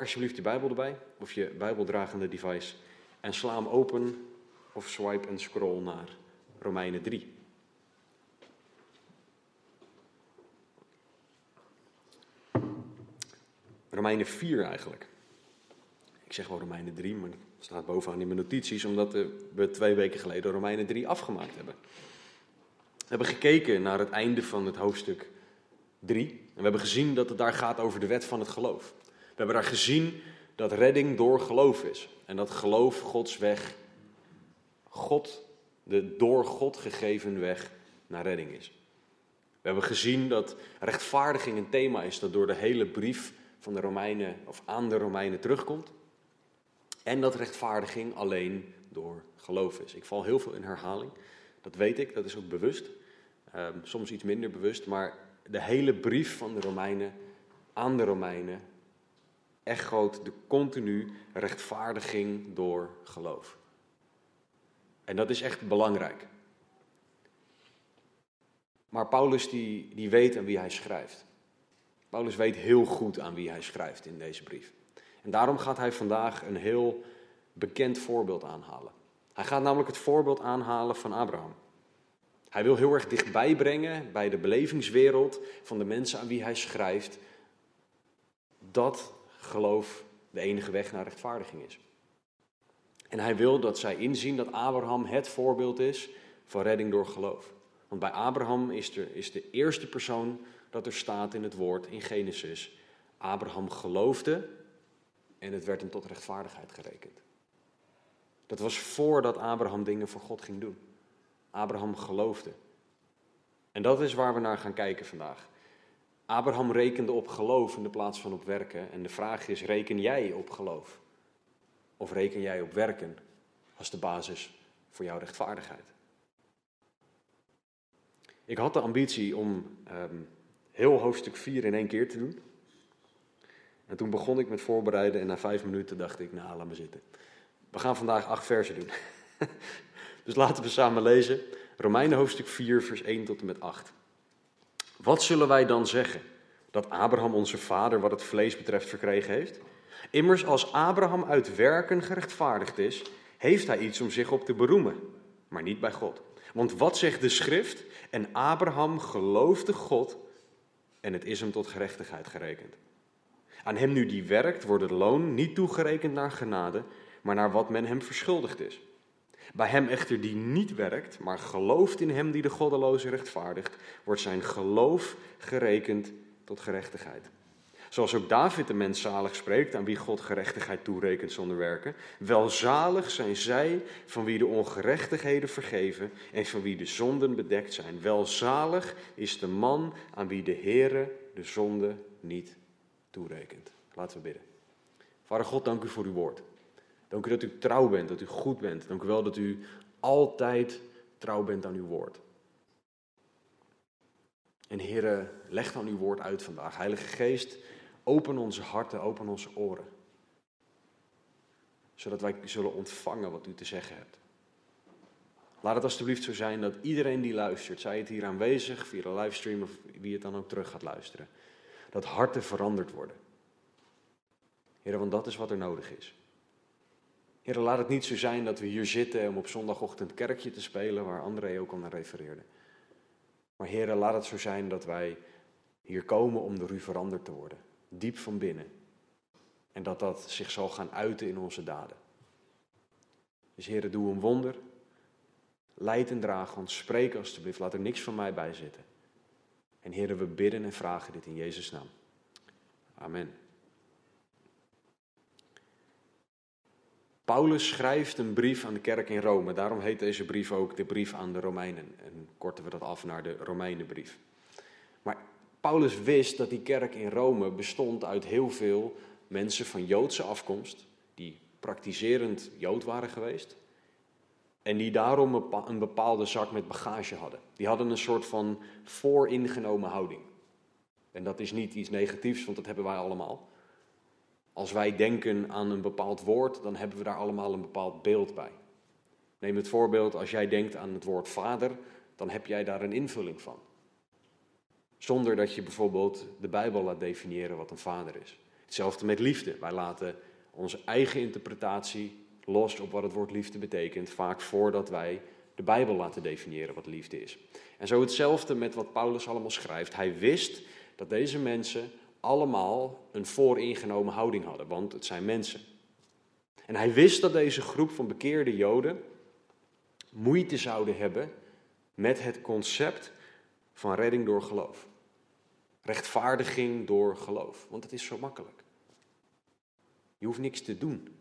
Alsjeblieft je Bijbel erbij, of je Bijbeldragende device, en sla hem open of swipe en scroll naar Romeinen 3. Romeinen 4 eigenlijk. Ik zeg wel Romeinen 3, maar het staat bovenaan in mijn notities, omdat eh, we twee weken geleden Romeinen 3 afgemaakt hebben. We hebben gekeken naar het einde van het hoofdstuk 3. En we hebben gezien dat het daar gaat over de wet van het geloof. We hebben daar gezien dat redding door geloof is. En dat geloof Gods weg, God, de door God gegeven weg naar redding is. We hebben gezien dat rechtvaardiging een thema is dat door de hele brief van de Romeinen of aan de Romeinen terugkomt. En dat rechtvaardiging alleen door geloof is. Ik val heel veel in herhaling. Dat weet ik, dat is ook bewust. Ehm, soms iets minder bewust, maar de hele brief van de Romeinen aan de Romeinen echoot de continu rechtvaardiging door geloof. En dat is echt belangrijk. Maar Paulus die, die weet aan wie hij schrijft. Paulus weet heel goed aan wie hij schrijft in deze brief. En daarom gaat hij vandaag een heel bekend voorbeeld aanhalen. Hij gaat namelijk het voorbeeld aanhalen van Abraham. Hij wil heel erg dichtbij brengen bij de belevingswereld van de mensen aan wie hij schrijft dat geloof de enige weg naar rechtvaardiging is. En hij wil dat zij inzien dat Abraham het voorbeeld is van redding door geloof. Want bij Abraham is, er, is de eerste persoon dat er staat in het woord in Genesis. Abraham geloofde en het werd hem tot rechtvaardigheid gerekend. Dat was voordat Abraham dingen voor God ging doen. Abraham geloofde. En dat is waar we naar gaan kijken vandaag. Abraham rekende op geloof in de plaats van op werken. En de vraag is, reken jij op geloof? Of reken jij op werken als de basis voor jouw rechtvaardigheid? Ik had de ambitie om um, heel hoofdstuk 4 in één keer te doen. En toen begon ik met voorbereiden en na vijf minuten dacht ik, nou laat me zitten. We gaan vandaag acht versen doen. dus laten we samen lezen. Romeinen hoofdstuk 4, vers 1 tot en met 8. Wat zullen wij dan zeggen? Dat Abraham onze vader wat het vlees betreft verkregen heeft? Immers als Abraham uit werken gerechtvaardigd is, heeft hij iets om zich op te beroemen, maar niet bij God. Want wat zegt de schrift? En Abraham geloofde God en het is hem tot gerechtigheid gerekend. Aan hem nu die werkt, wordt het loon niet toegerekend naar genade, maar naar wat men hem verschuldigd is. Bij hem echter die niet werkt, maar gelooft in hem die de goddeloze rechtvaardigt, wordt zijn geloof gerekend tot gerechtigheid. Zoals ook David de mens zalig spreekt, aan wie God gerechtigheid toerekent zonder werken. Welzalig zijn zij van wie de ongerechtigheden vergeven en van wie de zonden bedekt zijn. Welzalig is de man aan wie de Heere de zonde niet toerekent. Laten we bidden. Vader God, dank u voor uw woord. Dank u dat u trouw bent, dat u goed bent. Dank u wel dat u altijd trouw bent aan uw woord. En Heere, leg dan uw woord uit vandaag. Heilige Geest, open onze harten, open onze oren. Zodat wij zullen ontvangen wat u te zeggen hebt. Laat het alstublieft zo zijn dat iedereen die luistert, zij het hier aanwezig via de livestream of wie het dan ook terug gaat luisteren, dat harten veranderd worden. Heer, want dat is wat er nodig is. Heer, laat het niet zo zijn dat we hier zitten om op zondagochtend kerkje te spelen, waar André ook al naar refereerde. Maar Heer, laat het zo zijn dat wij hier komen om door u veranderd te worden, diep van binnen. En dat dat zich zal gaan uiten in onze daden. Dus Heer, doe een wonder. Leid en draag ons. Spreek alstublieft. Laat er niks van mij bij zitten. En Heer, we bidden en vragen dit in Jezus' naam. Amen. Paulus schrijft een brief aan de kerk in Rome. Daarom heet deze brief ook de brief aan de Romeinen. En korten we dat af naar de Romeinenbrief. Maar Paulus wist dat die kerk in Rome bestond uit heel veel mensen van Joodse afkomst, die praktiserend Jood waren geweest. En die daarom een bepaalde zak met bagage hadden. Die hadden een soort van vooringenomen houding. En dat is niet iets negatiefs, want dat hebben wij allemaal. Als wij denken aan een bepaald woord, dan hebben we daar allemaal een bepaald beeld bij. Neem het voorbeeld, als jij denkt aan het woord vader, dan heb jij daar een invulling van. Zonder dat je bijvoorbeeld de Bijbel laat definiëren wat een vader is. Hetzelfde met liefde. Wij laten onze eigen interpretatie los op wat het woord liefde betekent, vaak voordat wij de Bijbel laten definiëren wat liefde is. En zo hetzelfde met wat Paulus allemaal schrijft. Hij wist dat deze mensen allemaal een vooringenomen houding hadden, want het zijn mensen. En hij wist dat deze groep van bekeerde Joden moeite zouden hebben met het concept van redding door geloof. Rechtvaardiging door geloof, want het is zo makkelijk. Je hoeft niks te doen.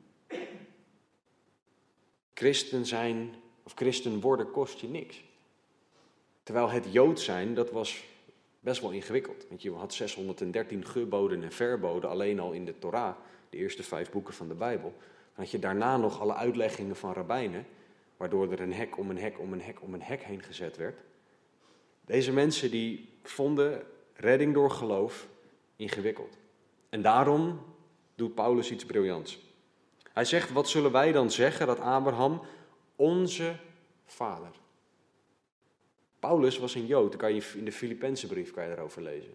Christen zijn of christen worden kost je niks. Terwijl het Jood zijn, dat was best wel ingewikkeld. Want je had 613 geboden en verboden alleen al in de Torah, de eerste vijf boeken van de Bijbel. Dan had je daarna nog alle uitleggingen van rabbijnen, waardoor er een hek om een hek om een hek om een hek heen gezet werd. Deze mensen die vonden redding door geloof ingewikkeld. En daarom doet Paulus iets briljants. Hij zegt, wat zullen wij dan zeggen dat Abraham onze vader. Paulus was een Jood, kan je in de Filipijnse brief kan je daarover lezen.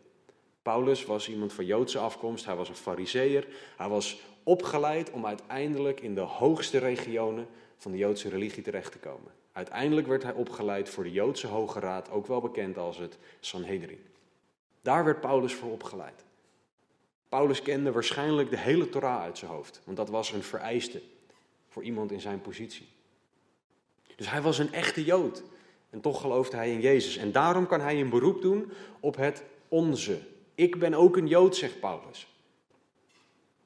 Paulus was iemand van Joodse afkomst, hij was een fariseer, hij was opgeleid om uiteindelijk in de hoogste regionen van de Joodse religie terecht te komen. Uiteindelijk werd hij opgeleid voor de Joodse Hoge Raad, ook wel bekend als het Sanhedrin. Daar werd Paulus voor opgeleid. Paulus kende waarschijnlijk de hele Torah uit zijn hoofd, want dat was een vereiste voor iemand in zijn positie. Dus hij was een echte Jood. En toch geloofde hij in Jezus. En daarom kan hij een beroep doen op het onze. Ik ben ook een Jood, zegt Paulus.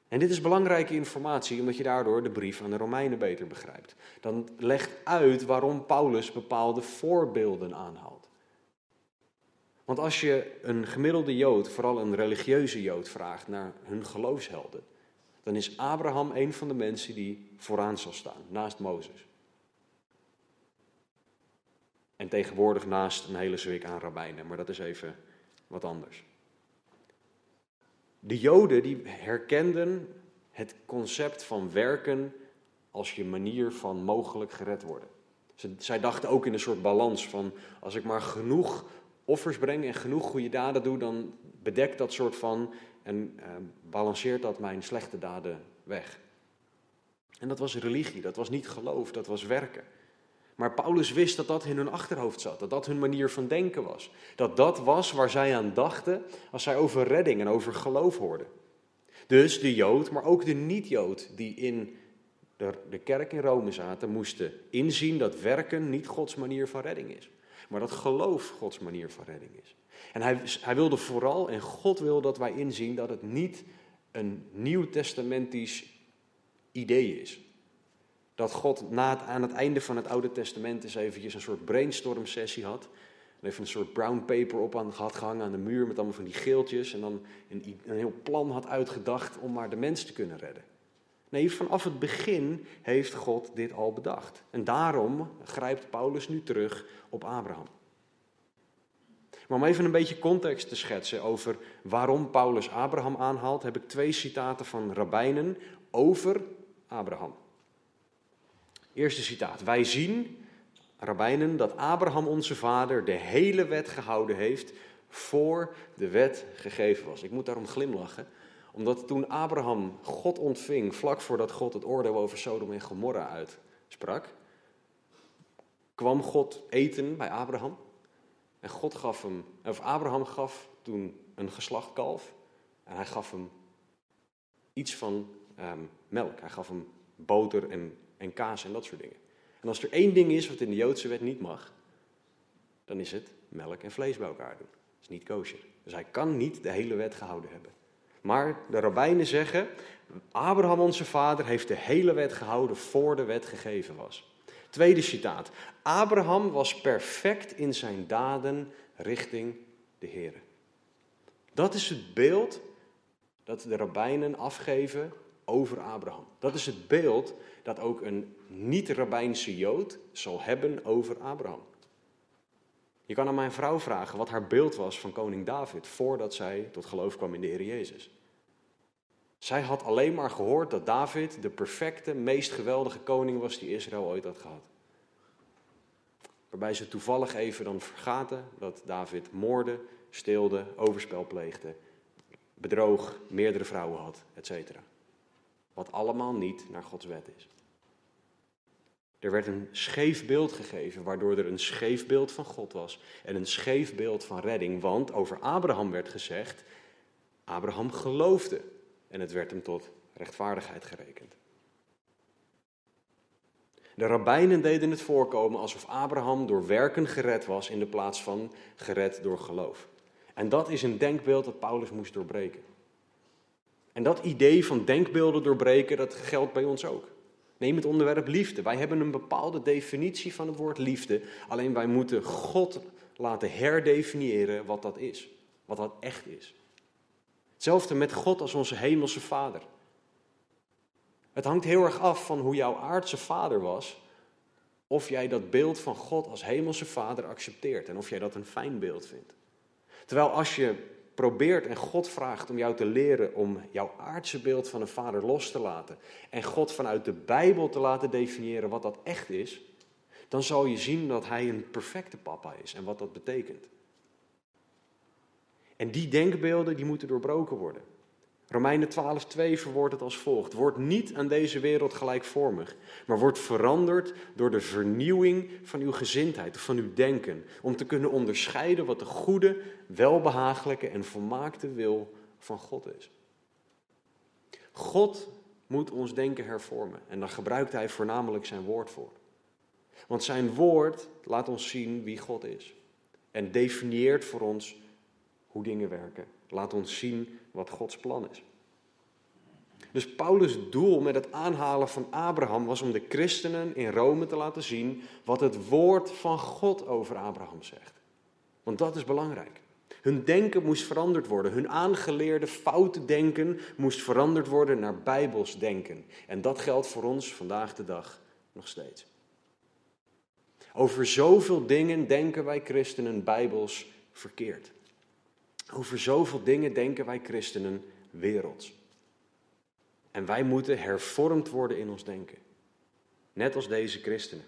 En dit is belangrijke informatie, omdat je daardoor de brief aan de Romeinen beter begrijpt. Dan legt uit waarom Paulus bepaalde voorbeelden aanhaalt. Want als je een gemiddelde Jood, vooral een religieuze Jood, vraagt naar hun geloofshelden, dan is Abraham een van de mensen die vooraan zal staan, naast Mozes. En tegenwoordig naast een hele zwik aan rabbijnen, maar dat is even wat anders. De Joden die herkenden het concept van werken als je manier van mogelijk gered worden. Zij dachten ook in een soort balans van als ik maar genoeg offers breng en genoeg goede daden doe, dan bedekt dat soort van en eh, balanceert dat mijn slechte daden weg. En dat was religie, dat was niet geloof, dat was werken. Maar Paulus wist dat dat in hun achterhoofd zat, dat dat hun manier van denken was. Dat dat was waar zij aan dachten als zij over redding en over geloof hoorden. Dus de Jood, maar ook de niet-Jood die in de, de kerk in Rome zaten, moesten inzien dat werken niet Gods manier van redding is. Maar dat geloof Gods manier van redding is. En hij, hij wilde vooral, en God wil dat wij inzien, dat het niet een nieuw-testamentisch idee is dat God na aan het einde van het Oude Testament eens eventjes een soort brainstorm sessie had. En even een soort brown paper op aan, had gehangen aan de muur met allemaal van die geeltjes. En dan een, een heel plan had uitgedacht om maar de mens te kunnen redden. Nee, vanaf het begin heeft God dit al bedacht. En daarom grijpt Paulus nu terug op Abraham. Maar om even een beetje context te schetsen over waarom Paulus Abraham aanhaalt, heb ik twee citaten van rabbijnen over Abraham. Eerste citaat. Wij zien, rabbijnen, dat Abraham onze vader de hele wet gehouden heeft voor de wet gegeven was. Ik moet daarom glimlachen, omdat toen Abraham God ontving, vlak voordat God het oordeel over Sodom en Gomorra uitsprak, kwam God eten bij Abraham. En God gaf hem, of Abraham gaf toen een geslachtkalf. En hij gaf hem iets van ehm, melk. Hij gaf hem boter en en kaas en dat soort dingen. En als er één ding is wat in de Joodse wet niet mag, dan is het melk en vlees bij elkaar doen. Dat is niet kosher. Dus hij kan niet de hele wet gehouden hebben. Maar de rabbijnen zeggen, Abraham onze vader heeft de hele wet gehouden voor de wet gegeven was. Tweede citaat. Abraham was perfect in zijn daden richting de Heer. Dat is het beeld dat de rabbijnen afgeven over Abraham. Dat is het beeld dat ook een niet-rabbijnse Jood zal hebben over Abraham. Je kan aan mijn vrouw vragen wat haar beeld was van koning David voordat zij tot geloof kwam in de Heer Jezus. Zij had alleen maar gehoord dat David de perfecte, meest geweldige koning was die Israël ooit had gehad. Waarbij ze toevallig even dan vergaten dat David moorde, steelde, overspel pleegde, bedroog, meerdere vrouwen had, etc. Wat allemaal niet naar Gods wet is. Er werd een scheef beeld gegeven, waardoor er een scheef beeld van God was en een scheef beeld van redding. Want over Abraham werd gezegd, Abraham geloofde en het werd hem tot rechtvaardigheid gerekend. De rabbijnen deden het voorkomen alsof Abraham door werken gered was in de plaats van gered door geloof. En dat is een denkbeeld dat Paulus moest doorbreken. En dat idee van denkbeelden doorbreken, dat geldt bij ons ook. Neem het onderwerp liefde. Wij hebben een bepaalde definitie van het woord liefde. Alleen wij moeten God laten herdefiniëren wat dat is. Wat dat echt is. Hetzelfde met God als onze hemelse vader. Het hangt heel erg af van hoe jouw aardse vader was. Of jij dat beeld van God als hemelse vader accepteert. En of jij dat een fijn beeld vindt. Terwijl als je probeert en God vraagt om jou te leren om jouw aardse beeld van een vader los te laten en God vanuit de Bijbel te laten definiëren wat dat echt is, dan zal je zien dat hij een perfecte papa is en wat dat betekent. En die denkbeelden die moeten doorbroken worden. Romeinen 12:2 verwoordt het als volgt: Word niet aan deze wereld gelijkvormig, maar word veranderd door de vernieuwing van uw gezindheid of van uw denken, om te kunnen onderscheiden wat de goede, welbehagelijke en volmaakte wil van God is. God moet ons denken hervormen en daar gebruikt hij voornamelijk zijn woord voor. Want zijn woord laat ons zien wie God is en definieert voor ons hoe dingen werken. Laat ons zien wat Gods plan is. Dus Paulus' doel met het aanhalen van Abraham was om de christenen in Rome te laten zien wat het woord van God over Abraham zegt. Want dat is belangrijk. Hun denken moest veranderd worden. Hun aangeleerde foute denken moest veranderd worden naar bijbels denken. En dat geldt voor ons vandaag de dag nog steeds. Over zoveel dingen denken wij christenen bijbels verkeerd. Over zoveel dingen denken wij christenen werelds. En wij moeten hervormd worden in ons denken. Net als deze christenen.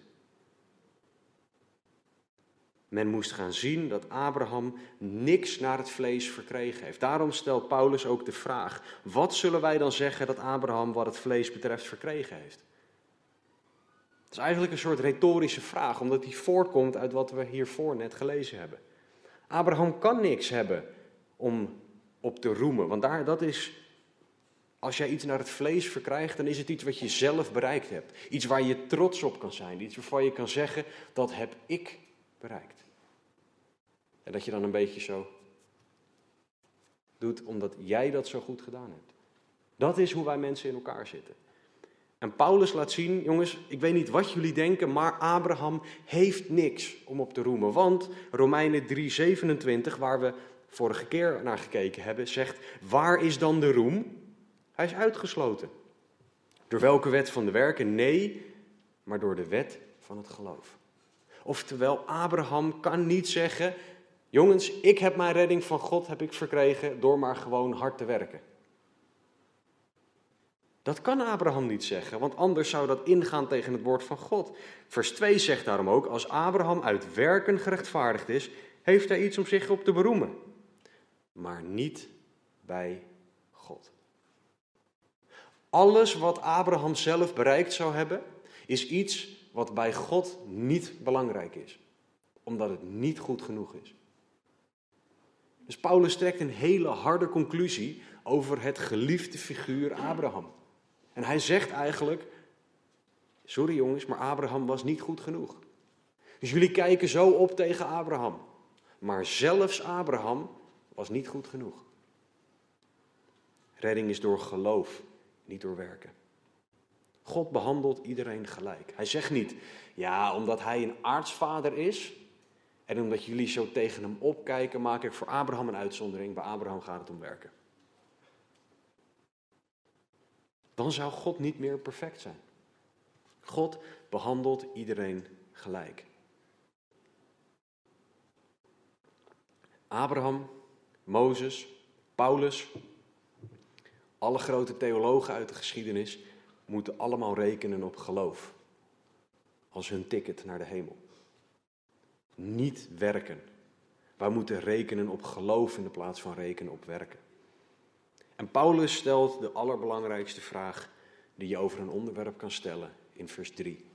Men moest gaan zien dat Abraham niks naar het vlees verkregen heeft. Daarom stelt Paulus ook de vraag: wat zullen wij dan zeggen dat Abraham wat het vlees betreft verkregen heeft? Het is eigenlijk een soort retorische vraag, omdat die voortkomt uit wat we hiervoor net gelezen hebben. Abraham kan niks hebben om op te roemen. Want daar, dat is, als jij iets naar het vlees verkrijgt, dan is het iets wat je zelf bereikt hebt. Iets waar je trots op kan zijn. Iets waarvan je kan zeggen, dat heb ik bereikt. En dat je dan een beetje zo doet omdat jij dat zo goed gedaan hebt. Dat is hoe wij mensen in elkaar zitten. En Paulus laat zien, jongens, ik weet niet wat jullie denken, maar Abraham heeft niks om op te roemen. Want Romeinen 3:27, waar we vorige keer naar gekeken hebben, zegt: waar is dan de roem? Hij is uitgesloten. Door welke wet van de werken? Nee, maar door de wet van het geloof. Oftewel, Abraham kan niet zeggen: Jongens, ik heb mijn redding van God heb ik verkregen door maar gewoon hard te werken. Dat kan Abraham niet zeggen, want anders zou dat ingaan tegen het woord van God. Vers 2 zegt daarom ook: Als Abraham uit werken gerechtvaardigd is, heeft hij iets om zich op te beroemen maar niet bij God. Alles wat Abraham zelf bereikt zou hebben, is iets wat bij God niet belangrijk is, omdat het niet goed genoeg is. Dus Paulus trekt een hele harde conclusie over het geliefde figuur Abraham. En hij zegt eigenlijk: Sorry jongens, maar Abraham was niet goed genoeg. Dus jullie kijken zo op tegen Abraham. Maar zelfs Abraham was niet goed genoeg. Redding is door geloof, niet door werken. God behandelt iedereen gelijk. Hij zegt niet, ja, omdat hij een aartsvader is en omdat jullie zo tegen hem opkijken, maak ik voor Abraham een uitzondering. Bij Abraham gaat het om werken. dan zou God niet meer perfect zijn. God behandelt iedereen gelijk. Abraham, Mozes, Paulus, alle grote theologen uit de geschiedenis moeten allemaal rekenen op geloof als hun ticket naar de hemel. Niet werken. Wij moeten rekenen op geloof in de plaats van rekenen op werken. En Paulus stelt de allerbelangrijkste vraag die je over een onderwerp kan stellen in vers 3.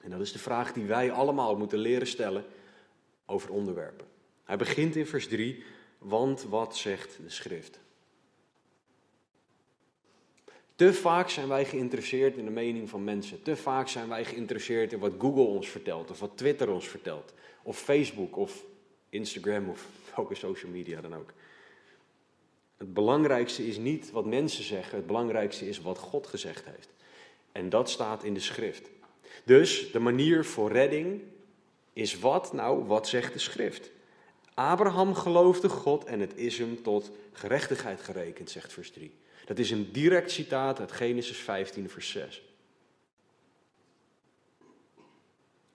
En dat is de vraag die wij allemaal moeten leren stellen over onderwerpen. Hij begint in vers 3, want wat zegt de schrift? Te vaak zijn wij geïnteresseerd in de mening van mensen. Te vaak zijn wij geïnteresseerd in wat Google ons vertelt, of wat Twitter ons vertelt, of Facebook, of Instagram, of welke social media dan ook. Het belangrijkste is niet wat mensen zeggen, het belangrijkste is wat God gezegd heeft. En dat staat in de schrift. Dus de manier voor redding is wat? Nou, wat zegt de schrift? Abraham geloofde God en het is hem tot gerechtigheid gerekend, zegt vers 3. Dat is een direct citaat uit Genesis 15, vers 6.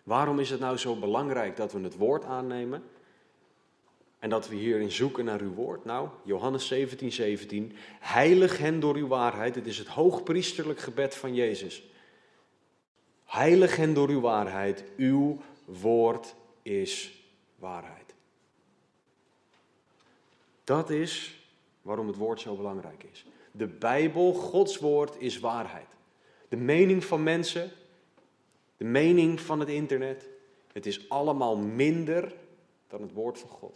Waarom is het nou zo belangrijk dat we het woord aannemen? En dat we hierin zoeken naar uw woord? Nou, Johannes 17, 17. Heilig hen door uw waarheid. Het is het hoogpriesterlijk gebed van Jezus. Heilig hen door uw waarheid. Uw woord is waarheid. Dat is waarom het woord zo belangrijk is. De Bijbel, Gods woord, is waarheid. De mening van mensen, de mening van het internet, het is allemaal minder dan het woord van God.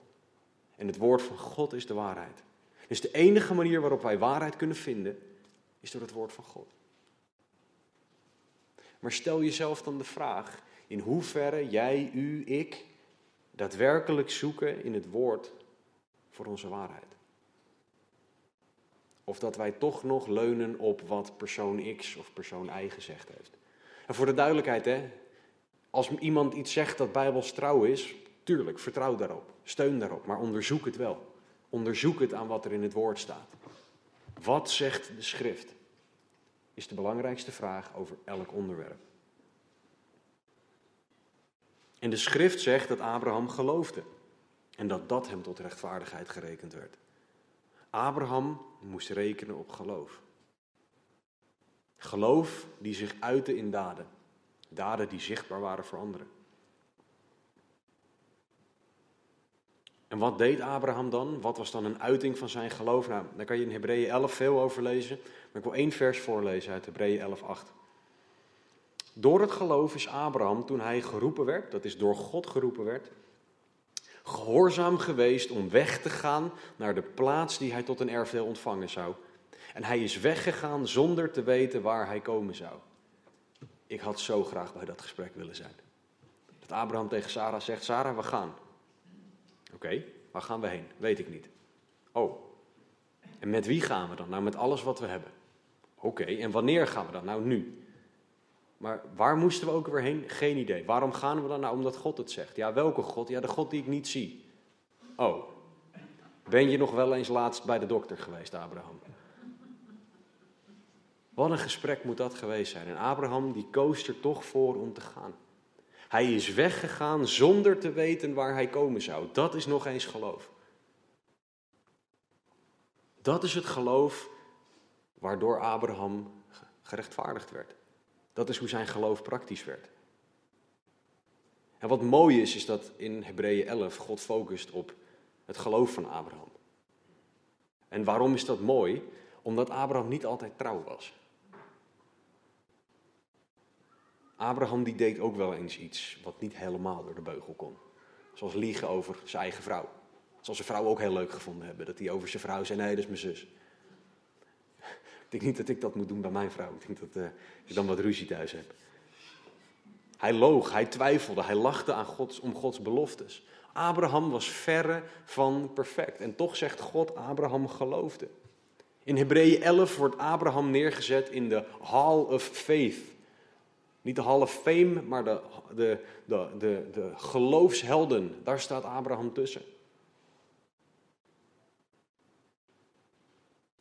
En het woord van God is de waarheid. Dus de enige manier waarop wij waarheid kunnen vinden, is door het woord van God. Maar stel jezelf dan de vraag in hoeverre jij, u, ik daadwerkelijk zoeken in het woord voor onze waarheid. Of dat wij toch nog leunen op wat persoon X of persoon Y gezegd heeft. En voor de duidelijkheid, hè, als iemand iets zegt dat bijbels trouw is, tuurlijk, vertrouw daarop, steun daarop, maar onderzoek het wel. Onderzoek het aan wat er in het woord staat. Wat zegt de schrift? Is de belangrijkste vraag over elk onderwerp. En de schrift zegt dat Abraham geloofde en dat dat hem tot rechtvaardigheid gerekend werd. Abraham moest rekenen op geloof. Geloof die zich uitte in daden. Daden die zichtbaar waren voor anderen. En wat deed Abraham dan? Wat was dan een uiting van zijn geloof? Nou, daar kan je in Hebreeën 11 veel over lezen. Maar ik wil één vers voorlezen uit Hebreeën 11, 8. Door het geloof is Abraham, toen hij geroepen werd, dat is door God geroepen werd, gehoorzaam geweest om weg te gaan naar de plaats die hij tot een erfdeel ontvangen zou. En hij is weggegaan zonder te weten waar hij komen zou. Ik had zo graag bij dat gesprek willen zijn. Dat Abraham tegen Sarah zegt: Sarah, we gaan. Oké, waar gaan we heen? Weet ik niet. Oh, en met wie gaan we dan? Nou, met alles wat we hebben. Oké, en wanneer gaan we dan? Nou, nu. Maar waar moesten we ook weer heen? Geen idee. Waarom gaan we dan? Nou, omdat God het zegt. Ja, welke God? Ja, de God die ik niet zie. Oh, ben je nog wel eens laatst bij de dokter geweest, Abraham? Wat een gesprek moet dat geweest zijn. En Abraham die koos er toch voor om te gaan. Hij is weggegaan zonder te weten waar hij komen zou. Dat is nog eens geloof. Dat is het geloof waardoor Abraham gerechtvaardigd werd. Dat is hoe zijn geloof praktisch werd. En wat mooi is, is dat in Hebreeën 11 God focust op het geloof van Abraham. En waarom is dat mooi? Omdat Abraham niet altijd trouw was. Abraham die deed ook wel eens iets wat niet helemaal door de beugel kon. Zoals liegen over zijn eigen vrouw. Zoals zijn vrouw ook heel leuk gevonden hebben. Dat hij over zijn vrouw zei, nee, dat is mijn zus. Ik denk niet dat ik dat moet doen bij mijn vrouw. Ik denk dat ik dan wat ruzie thuis heb. Hij loog, hij twijfelde, hij lachte aan Gods, om Gods beloftes. Abraham was verre van perfect. En toch zegt God, Abraham geloofde. In Hebreeën 11 wordt Abraham neergezet in de Hall of Faith. Niet de Hall of Fame, maar de, de, de, de, de geloofshelden. Daar staat Abraham tussen.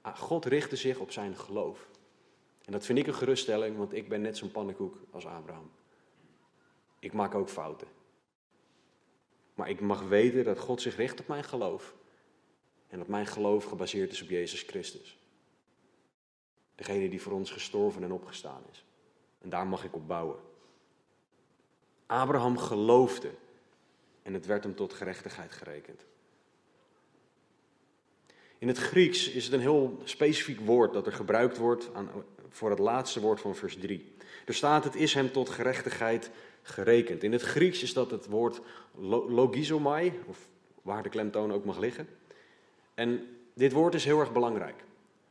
God richtte zich op zijn geloof. En dat vind ik een geruststelling, want ik ben net zo'n pannenkoek als Abraham. Ik maak ook fouten. Maar ik mag weten dat God zich richt op mijn geloof. En dat mijn geloof gebaseerd is op Jezus Christus. Degene die voor ons gestorven en opgestaan is. En daar mag ik op bouwen. Abraham geloofde en het werd hem tot gerechtigheid gerekend. In het Grieks is het een heel specifiek woord dat er gebruikt wordt aan, voor het laatste woord van vers 3. Er staat: Het is hem tot gerechtigheid gerekend. In het Grieks is dat het woord logizomai, of waar de klemtoon ook mag liggen. En dit woord is heel erg belangrijk.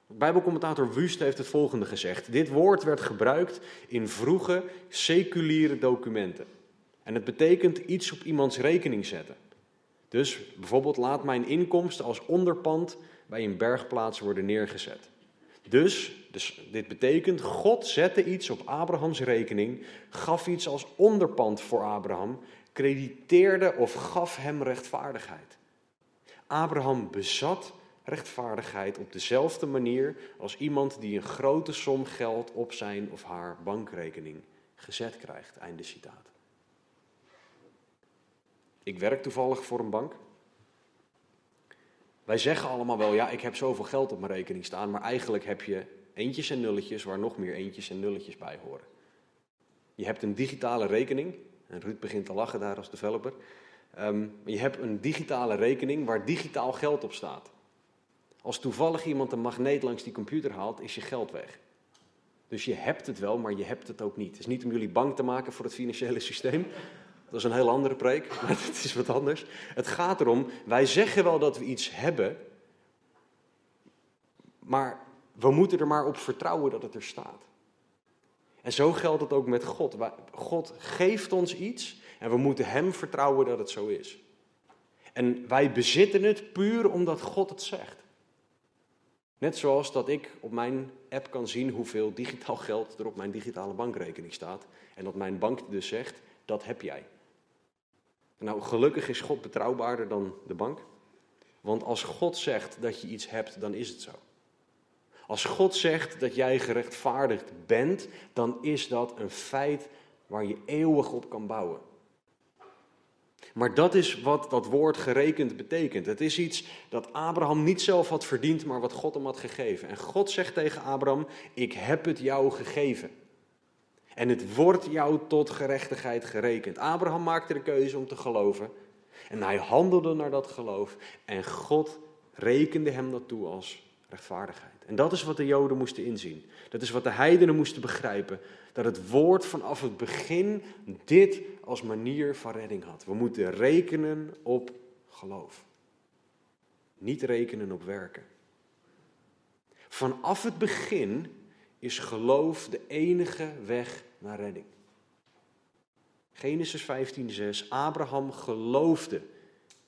Bijbelcommentator Wust heeft het volgende gezegd. Dit woord werd gebruikt in vroege seculiere documenten. En het betekent iets op iemands rekening zetten. Dus bijvoorbeeld laat mijn inkomsten als onderpand bij een bergplaats worden neergezet. Dus, dus dit betekent, God zette iets op Abrahams rekening, gaf iets als onderpand voor Abraham, crediteerde of gaf hem rechtvaardigheid. Abraham bezat rechtvaardigheid op dezelfde manier als iemand die een grote som geld op zijn of haar bankrekening gezet krijgt. Einde citaat. Ik werk toevallig voor een bank. Wij zeggen allemaal wel, ja, ik heb zoveel geld op mijn rekening staan, maar eigenlijk heb je eentjes en nulletjes waar nog meer eentjes en nulletjes bij horen. Je hebt een digitale rekening, en Ruud begint te lachen daar als developer. Um, je hebt een digitale rekening waar digitaal geld op staat. Als toevallig iemand een magneet langs die computer haalt, is je geld weg. Dus je hebt het wel, maar je hebt het ook niet. Het is niet om jullie bang te maken voor het financiële systeem. Dat is een heel andere preek, maar het is wat anders. Het gaat erom, wij zeggen wel dat we iets hebben, maar we moeten er maar op vertrouwen dat het er staat. En zo geldt het ook met God. God geeft ons iets en we moeten Hem vertrouwen dat het zo is. En wij bezitten het puur omdat God het zegt. Net zoals dat ik op mijn app kan zien hoeveel digitaal geld er op mijn digitale bankrekening staat. En dat mijn bank dus zegt, dat heb jij. Nou, gelukkig is God betrouwbaarder dan de bank. Want als God zegt dat je iets hebt, dan is het zo. Als God zegt dat jij gerechtvaardigd bent, dan is dat een feit waar je eeuwig op kan bouwen. Maar dat is wat dat woord gerekend betekent. Het is iets dat Abraham niet zelf had verdiend, maar wat God hem had gegeven. En God zegt tegen Abraham: Ik heb het jou gegeven. En het wordt jou tot gerechtigheid gerekend. Abraham maakte de keuze om te geloven. En hij handelde naar dat geloof. En God rekende hem dat toe als rechtvaardigheid. En dat is wat de Joden moesten inzien. Dat is wat de heidenen moesten begrijpen. Dat het woord vanaf het begin dit als manier van redding had. We moeten rekenen op geloof. Niet rekenen op werken. Vanaf het begin is geloof de enige weg naar redding. Genesis 15:6 Abraham geloofde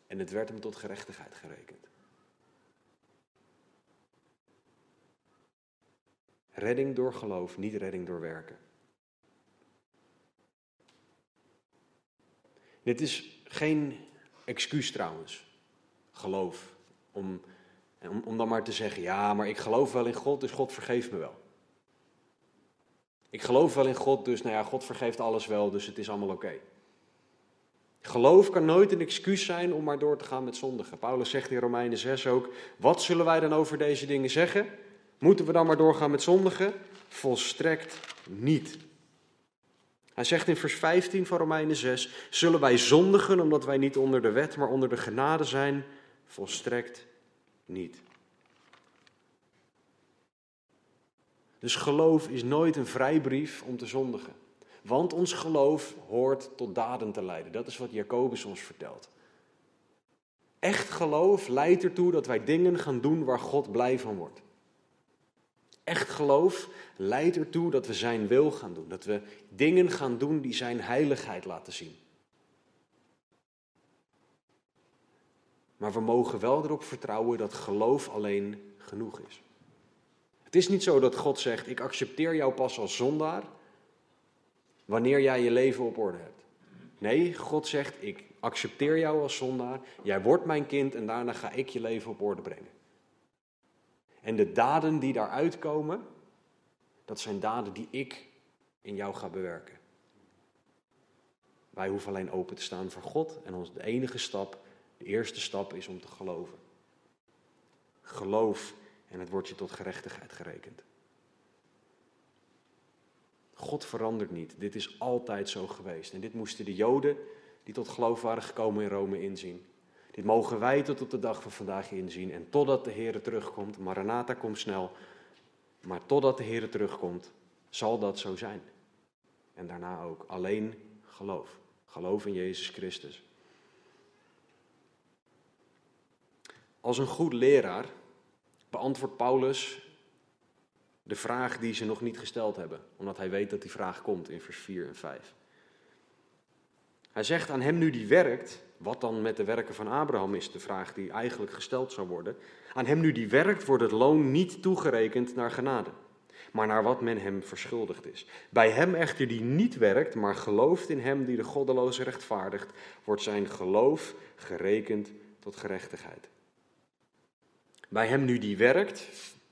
en het werd hem tot gerechtigheid gerekend. Redding door geloof, niet redding door werken. Dit is geen excuus trouwens, geloof. Om, om, om dan maar te zeggen, ja, maar ik geloof wel in God, dus God vergeeft me wel. Ik geloof wel in God, dus nou ja, God vergeeft alles wel, dus het is allemaal oké. Geloof kan nooit een excuus zijn om maar door te gaan met zondigen. Paulus zegt in Romeinen 6 ook, wat zullen wij dan over deze dingen zeggen? Moeten we dan maar doorgaan met zondigen? Volstrekt niet. Hij zegt in vers 15 van Romeinen 6: Zullen wij zondigen omdat wij niet onder de wet, maar onder de genade zijn? Volstrekt niet. Dus geloof is nooit een vrijbrief om te zondigen. Want ons geloof hoort tot daden te leiden. Dat is wat Jacobus ons vertelt. Echt geloof leidt ertoe dat wij dingen gaan doen waar God blij van wordt. Echt geloof leidt ertoe dat we Zijn wil gaan doen. Dat we dingen gaan doen die Zijn heiligheid laten zien. Maar we mogen wel erop vertrouwen dat geloof alleen genoeg is. Het is niet zo dat God zegt: Ik accepteer jou pas als zondaar wanneer jij je leven op orde hebt. Nee, God zegt: Ik accepteer jou als zondaar. Jij wordt mijn kind en daarna ga ik je leven op orde brengen. En de daden die daaruit komen, Dat zijn daden die ik in jou ga bewerken. Wij hoeven alleen open te staan voor God en ons de enige stap, de eerste stap is om te geloven. Geloof en het wordt je tot gerechtigheid gerekend. God verandert niet. Dit is altijd zo geweest. En dit moesten de Joden die tot geloof waren gekomen in Rome inzien. Dit mogen wij tot op de dag van vandaag inzien. En totdat de Heer terugkomt, Maranatha komt snel, maar totdat de Heer terugkomt, zal dat zo zijn. En daarna ook. Alleen geloof. Geloof in Jezus Christus. Als een goed leraar beantwoordt Paulus de vraag die ze nog niet gesteld hebben, omdat hij weet dat die vraag komt in vers 4 en 5. Hij zegt aan hem nu die werkt, wat dan met de werken van Abraham is de vraag die eigenlijk gesteld zou worden. Aan hem nu die werkt, wordt het loon niet toegerekend naar genade, maar naar wat men hem verschuldigd is. Bij hem echter die niet werkt, maar gelooft in hem die de goddeloze rechtvaardigt, wordt zijn geloof gerekend tot gerechtigheid. Bij hem nu die werkt,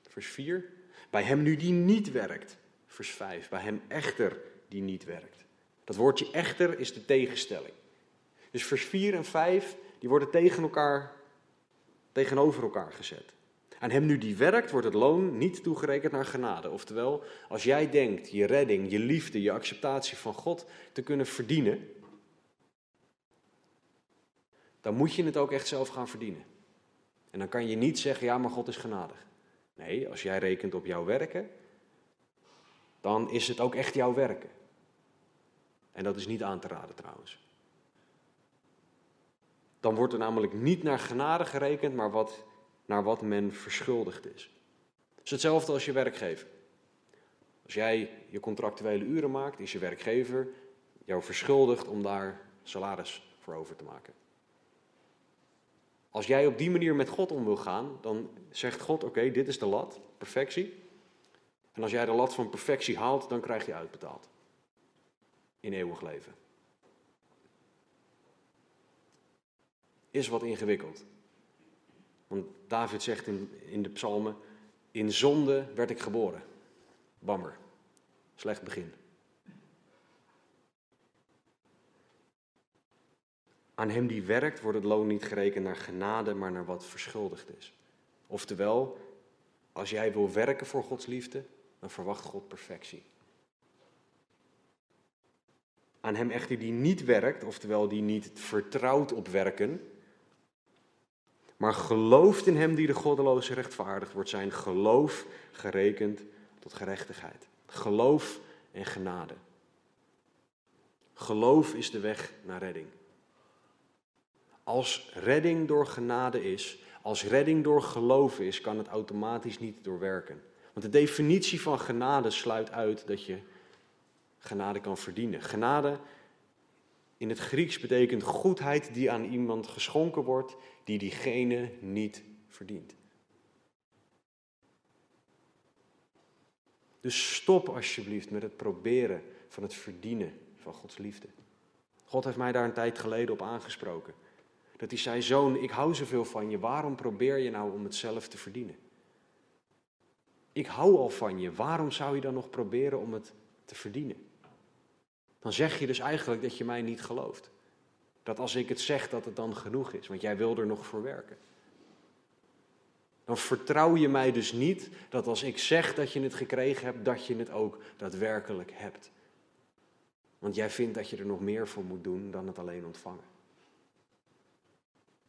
vers 4, bij hem nu die niet werkt, vers 5, bij hem echter die niet werkt. Dat woordje echter is de tegenstelling. Dus vers 4 en 5, die worden tegen elkaar, tegenover elkaar gezet. Aan hem nu die werkt, wordt het loon niet toegerekend naar genade. Oftewel, als jij denkt je redding, je liefde, je acceptatie van God te kunnen verdienen, dan moet je het ook echt zelf gaan verdienen. En dan kan je niet zeggen, ja, maar God is genadig. Nee, als jij rekent op jouw werken, dan is het ook echt jouw werken. En dat is niet aan te raden trouwens. Dan wordt er namelijk niet naar genade gerekend, maar wat, naar wat men verschuldigd is. Het is hetzelfde als je werkgever. Als jij je contractuele uren maakt, is je werkgever jou verschuldigd om daar salaris voor over te maken. Als jij op die manier met God om wil gaan, dan zegt God: Oké, dit is de lat, perfectie. En als jij de lat van perfectie haalt, dan krijg je uitbetaald. In eeuwig leven. Is wat ingewikkeld. Want David zegt in, in de psalmen: In zonde werd ik geboren. Bammer. Slecht begin. Aan hem die werkt wordt het loon niet gerekend naar genade, maar naar wat verschuldigd is. Oftewel, als jij wil werken voor Gods liefde, dan verwacht God perfectie. Aan hem echter die niet werkt, oftewel die niet vertrouwt op werken, maar gelooft in hem die de goddeloze rechtvaardigt, wordt zijn geloof gerekend tot gerechtigheid. Geloof en genade. Geloof is de weg naar redding. Als redding door genade is, als redding door geloof is, kan het automatisch niet doorwerken. Want de definitie van genade sluit uit dat je genade kan verdienen. Genade in het Grieks betekent goedheid die aan iemand geschonken wordt, die diegene niet verdient. Dus stop alsjeblieft met het proberen van het verdienen van Gods liefde. God heeft mij daar een tijd geleden op aangesproken. Dat hij zei, zoon, ik hou zoveel van je, waarom probeer je nou om het zelf te verdienen? Ik hou al van je, waarom zou je dan nog proberen om het te verdienen? Dan zeg je dus eigenlijk dat je mij niet gelooft. Dat als ik het zeg, dat het dan genoeg is, want jij wil er nog voor werken. Dan vertrouw je mij dus niet dat als ik zeg dat je het gekregen hebt, dat je het ook daadwerkelijk hebt. Want jij vindt dat je er nog meer voor moet doen dan het alleen ontvangen.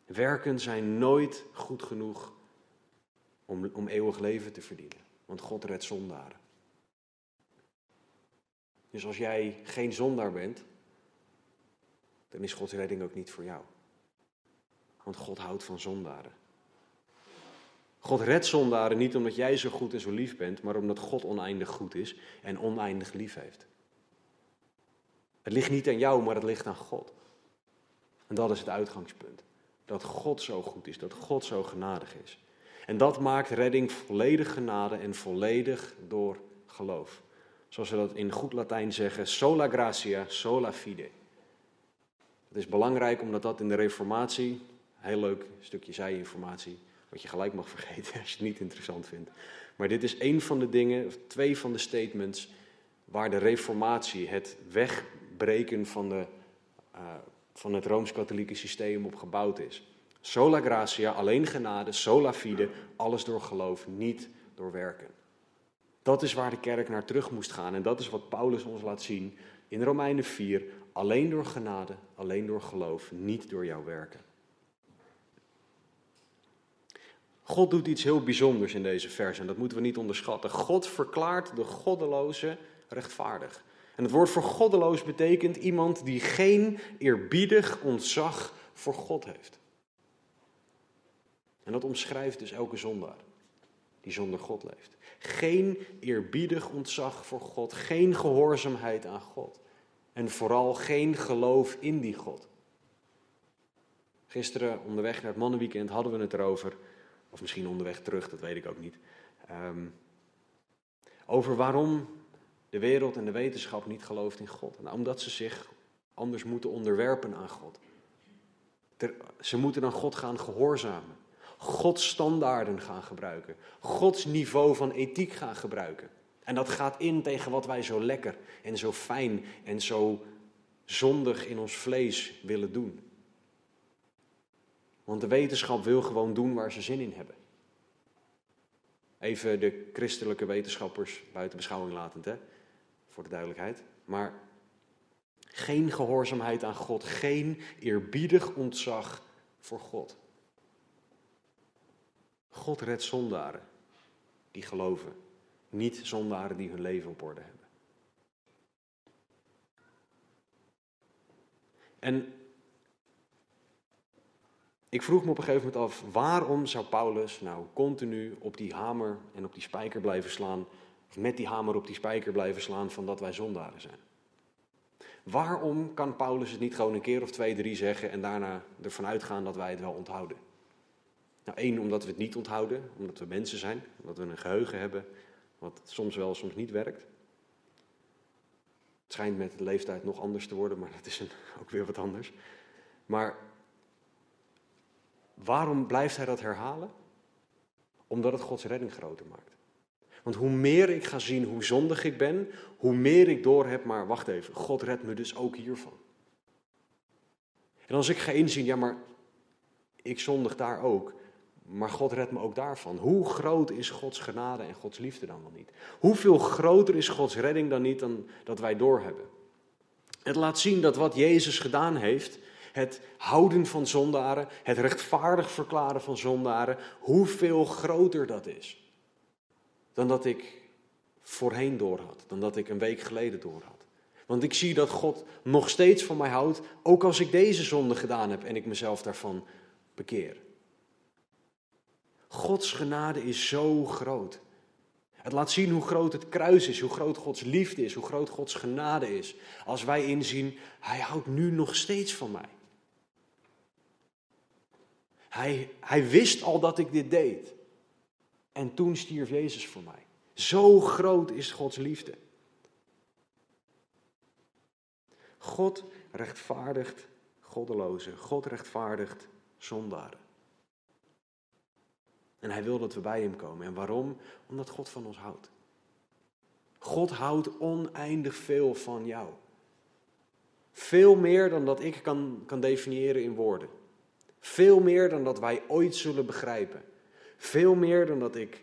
Werken zijn nooit goed genoeg om, om eeuwig leven te verdienen. Want God redt zondaren. Dus als jij geen zondaar bent, dan is Gods redding ook niet voor jou. Want God houdt van zondaren. God redt zondaren niet omdat jij zo goed en zo lief bent, maar omdat God oneindig goed is en oneindig lief heeft. Het ligt niet aan jou, maar het ligt aan God. En dat is het uitgangspunt. Dat God zo goed is, dat God zo genadig is. En dat maakt redding volledig genade en volledig door geloof. Zoals we dat in goed Latijn zeggen, sola gratia, sola fide. Het is belangrijk omdat dat in de Reformatie, heel leuk stukje zijinformatie, Wat je gelijk mag vergeten als je het niet interessant vindt. Maar dit is een van de dingen, twee van de statements waar de reformatie, het wegbreken van, de, uh, van het Rooms-Katholieke systeem op gebouwd is. Sola gratia, alleen genade, sola fide, alles door geloof, niet door werken. Dat is waar de kerk naar terug moest gaan en dat is wat Paulus ons laat zien in Romeinen 4. Alleen door genade, alleen door geloof, niet door jouw werken. God doet iets heel bijzonders in deze vers en dat moeten we niet onderschatten. God verklaart de goddeloze rechtvaardig. En het woord voor goddeloos betekent iemand die geen eerbiedig ontzag voor God heeft. En dat omschrijft dus elke zondaar die zonder God leeft. Geen eerbiedig ontzag voor God, geen gehoorzaamheid aan God. En vooral geen geloof in die God. Gisteren onderweg naar het mannenweekend hadden we het erover, of misschien onderweg terug, dat weet ik ook niet. Ehm, over waarom de wereld en de wetenschap niet gelooft in God. Nou, omdat ze zich anders moeten onderwerpen aan God. ze moeten aan God gaan gehoorzamen. Gods standaarden gaan gebruiken. Gods niveau van ethiek gaan gebruiken. En dat gaat in tegen wat wij zo lekker en zo fijn en zo zondig in ons vlees willen doen. Want de wetenschap wil gewoon doen waar ze zin in hebben. Even de christelijke wetenschappers buiten beschouwing latend, hè? Voor de duidelijkheid. Maar geen gehoorzaamheid aan God, geen eerbiedig ontzag voor God. God redt zondaren die geloven, niet zondaren die hun leven op orde hebben. En ik vroeg me op een gegeven moment af, waarom zou Paulus nou continu op die hamer en op die spijker blijven slaan, met die hamer op die spijker blijven slaan van dat wij zondaren zijn? Waarom kan Paulus het niet gewoon een keer of twee, drie zeggen en daarna ervan uitgaan dat wij het wel onthouden? Nou, één, omdat we het niet onthouden, omdat we mensen zijn, omdat we een geheugen hebben, wat soms wel, soms niet werkt. Het schijnt met de leeftijd nog anders te worden, maar dat is een, ook weer wat anders. Maar waarom blijft hij dat herhalen? Omdat het Gods redding groter maakt. Want hoe meer ik ga zien hoe zondig ik ben, hoe meer ik doorheb, maar wacht even, God redt me dus ook hiervan. En als ik ga inzien, ja maar ik zondig daar ook, maar God redt me ook daarvan. Hoe groot is Gods genade en Gods liefde dan wel niet? Hoeveel groter is Gods redding dan niet dan dat wij doorhebben? Het laat zien dat wat Jezus gedaan heeft, het houden van zondaren, het rechtvaardig verklaren van zondaren, hoeveel groter dat is dan dat ik voorheen doorhad, dan dat ik een week geleden doorhad. Want ik zie dat God nog steeds van mij houdt, ook als ik deze zonde gedaan heb en ik mezelf daarvan bekeer. Gods genade is zo groot. Het laat zien hoe groot het kruis is, hoe groot Gods liefde is, hoe groot Gods genade is. Als wij inzien, Hij houdt nu nog steeds van mij. Hij, hij wist al dat ik dit deed. En toen stierf Jezus voor mij. Zo groot is Gods liefde. God rechtvaardigt goddelozen. God rechtvaardigt zondaren. En hij wil dat we bij hem komen. En waarom? Omdat God van ons houdt. God houdt oneindig veel van jou. Veel meer dan dat ik kan, kan definiëren in woorden. Veel meer dan dat wij ooit zullen begrijpen. Veel meer dan dat ik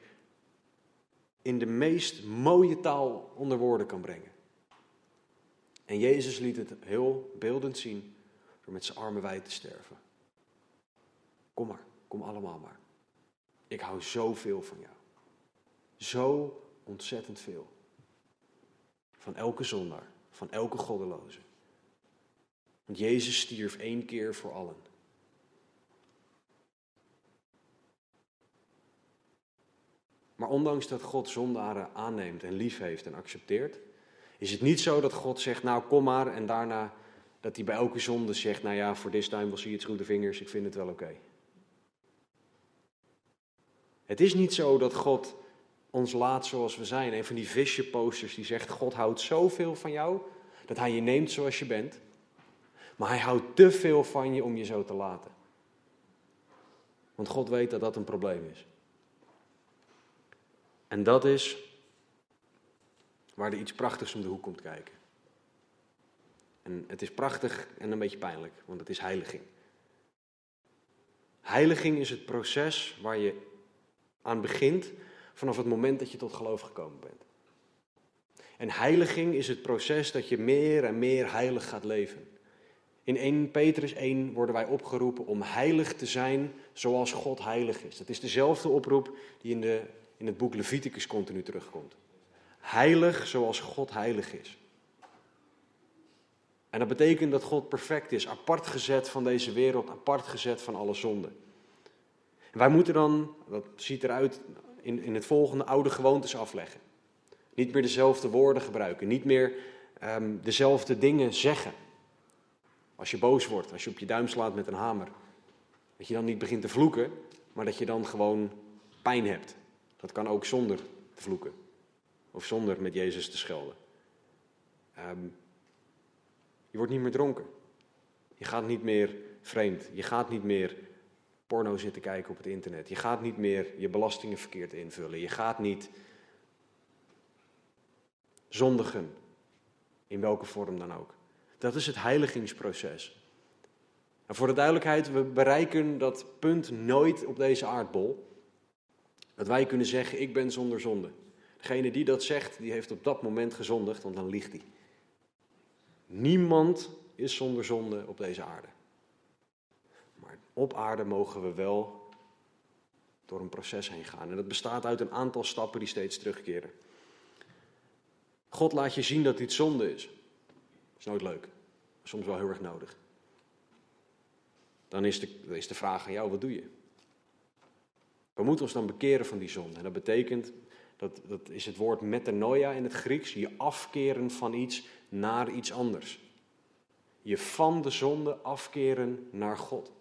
in de meest mooie taal onder woorden kan brengen. En Jezus liet het heel beeldend zien door met zijn armen wijd te sterven. Kom maar, kom allemaal maar. Ik hou zoveel van jou. Zo ontzettend veel. Van elke zondaar, van elke goddeloze. Want Jezus stierf één keer voor allen. Maar ondanks dat God zondaren aanneemt en lief heeft en accepteert, is het niet zo dat God zegt, nou kom maar, en daarna dat hij bij elke zonde zegt, nou ja, voor this time will see it through the fingers, ik vind het wel oké. Het is niet zo dat God ons laat zoals we zijn. Een van die visje posters die zegt, God houdt zoveel van jou, dat hij je neemt zoals je bent. Maar hij houdt te veel van je om je zo te laten. Want God weet dat dat een probleem is. En dat is waar er iets prachtigs om de hoek komt kijken. En het is prachtig en een beetje pijnlijk, want het is heiliging. Heiliging is het proces waar je aan begint vanaf het moment dat je tot geloof gekomen bent. En heiliging is het proces dat je meer en meer heilig gaat leven. In 1 Petrus 1 worden wij opgeroepen om heilig te zijn zoals God heilig is. Dat is dezelfde oproep die in, de, in het boek Leviticus continu terugkomt. Heilig zoals God heilig is. En dat betekent dat God perfect is, apart gezet van deze wereld, apart gezet van alle zonden. En wij moeten dan, dat ziet eruit in, in het volgende, oude gewoontes afleggen. Niet meer dezelfde woorden gebruiken, niet meer um, dezelfde dingen zeggen. Als je boos wordt, als je op je duim slaat met een hamer. Dat je dan niet begint te vloeken, maar dat je dan gewoon pijn hebt. Dat kan ook zonder te vloeken. Of zonder met Jezus te schelden. Um, je wordt niet meer dronken. Je gaat niet meer vreemd. Je gaat niet meer porno zitten kijken op het internet. Je gaat niet meer je belastingen verkeerd invullen. Je gaat niet zondigen. In welke vorm dan ook. Dat is het heiligingsproces. En voor de duidelijkheid, we bereiken dat punt nooit op deze aardbol. Dat wij kunnen zeggen, ik ben zonder zonde. Degene die dat zegt, die heeft op dat moment gezondigd, want dan liegt hij. Niemand is zonder zonde op deze aarde. Maar op aarde mogen we wel door een proces heen gaan. En dat bestaat uit een aantal stappen die steeds terugkeren. God laat je zien dat iets zonde is. Dat is nooit leuk. Soms wel heel erg nodig. Dan is de, is de vraag aan jou, wat doe je? We moeten ons dan bekeren van die zonde. En dat betekent, dat, dat is het woord metanoia in het Grieks, je afkeren van iets naar iets anders. Je van de zonde afkeren naar God.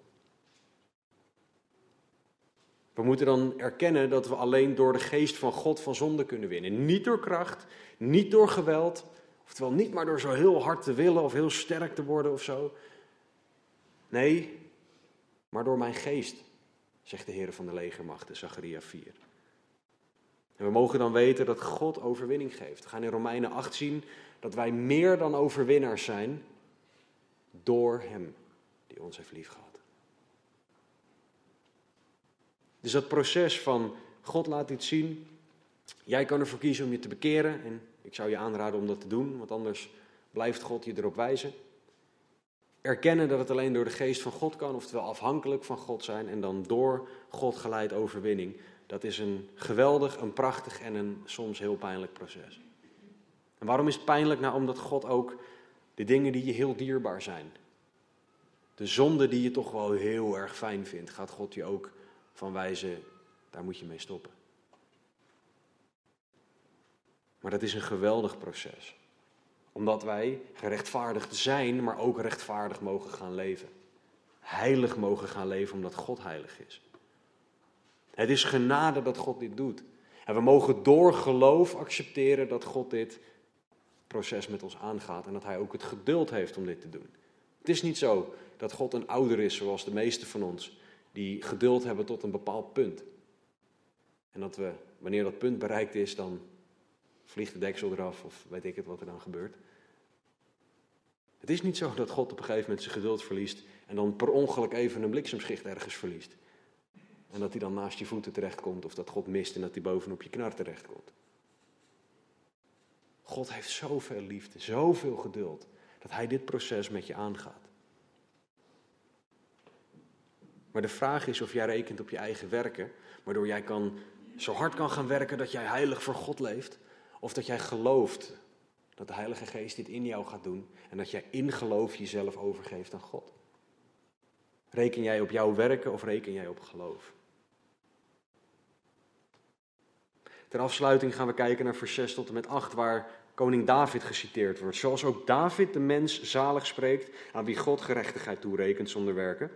We moeten dan erkennen dat we alleen door de geest van God van zonde kunnen winnen. Niet door kracht, niet door geweld, oftewel niet maar door zo heel hard te willen of heel sterk te worden of zo. Nee, maar door mijn geest, zegt de Heer van de legermachten, Zacharia 4. En we mogen dan weten dat God overwinning geeft. We gaan in Romeinen 8 zien dat wij meer dan overwinnaars zijn door Hem die ons heeft liefgehad. Dus dat proces van God laat iets zien, jij kan ervoor kiezen om je te bekeren en ik zou je aanraden om dat te doen, want anders blijft God je erop wijzen. Erkennen dat het alleen door de geest van God kan, oftewel afhankelijk van God zijn en dan door God geleid overwinning. Dat is een geweldig, een prachtig en een soms heel pijnlijk proces. En waarom is het pijnlijk? Nou, omdat God ook de dingen die je heel dierbaar zijn, de zonde die je toch wel heel erg fijn vindt, gaat God je ook van wijzen, daar moet je mee stoppen. Maar dat is een geweldig proces. Omdat wij gerechtvaardigd zijn, maar ook rechtvaardig mogen gaan leven. Heilig mogen gaan leven omdat God heilig is. Het is genade dat God dit doet. En we mogen door geloof accepteren dat God dit proces met ons aangaat en dat Hij ook het geduld heeft om dit te doen. Het is niet zo dat God een ouder is zoals de meeste van ons, die geduld hebben tot een bepaald punt. En dat we, wanneer dat punt bereikt is, dan vliegt de deksel eraf of weet ik het wat er dan gebeurt. Het is niet zo dat God op een gegeven moment zijn geduld verliest en dan per ongeluk even een bliksemschicht ergens verliest. En dat hij dan naast je voeten terechtkomt of dat God mist en dat hij bovenop je knar terechtkomt. God heeft zoveel liefde, zoveel geduld, dat hij dit proces met je aangaat. Maar de vraag is of jij rekent op je eigen werken, waardoor jij kan, zo hard kan gaan werken dat jij heilig voor God leeft, of dat jij gelooft dat de Heilige Geest dit in jou gaat doen en dat jij in geloof jezelf overgeeft aan God. Reken jij op jouw werken of reken jij op geloof? Ter afsluiting gaan we kijken naar vers 6 tot en met 8, waar koning David geciteerd wordt. Zoals ook David de mens zalig spreekt, aan wie God gerechtigheid toerekent zonder werken.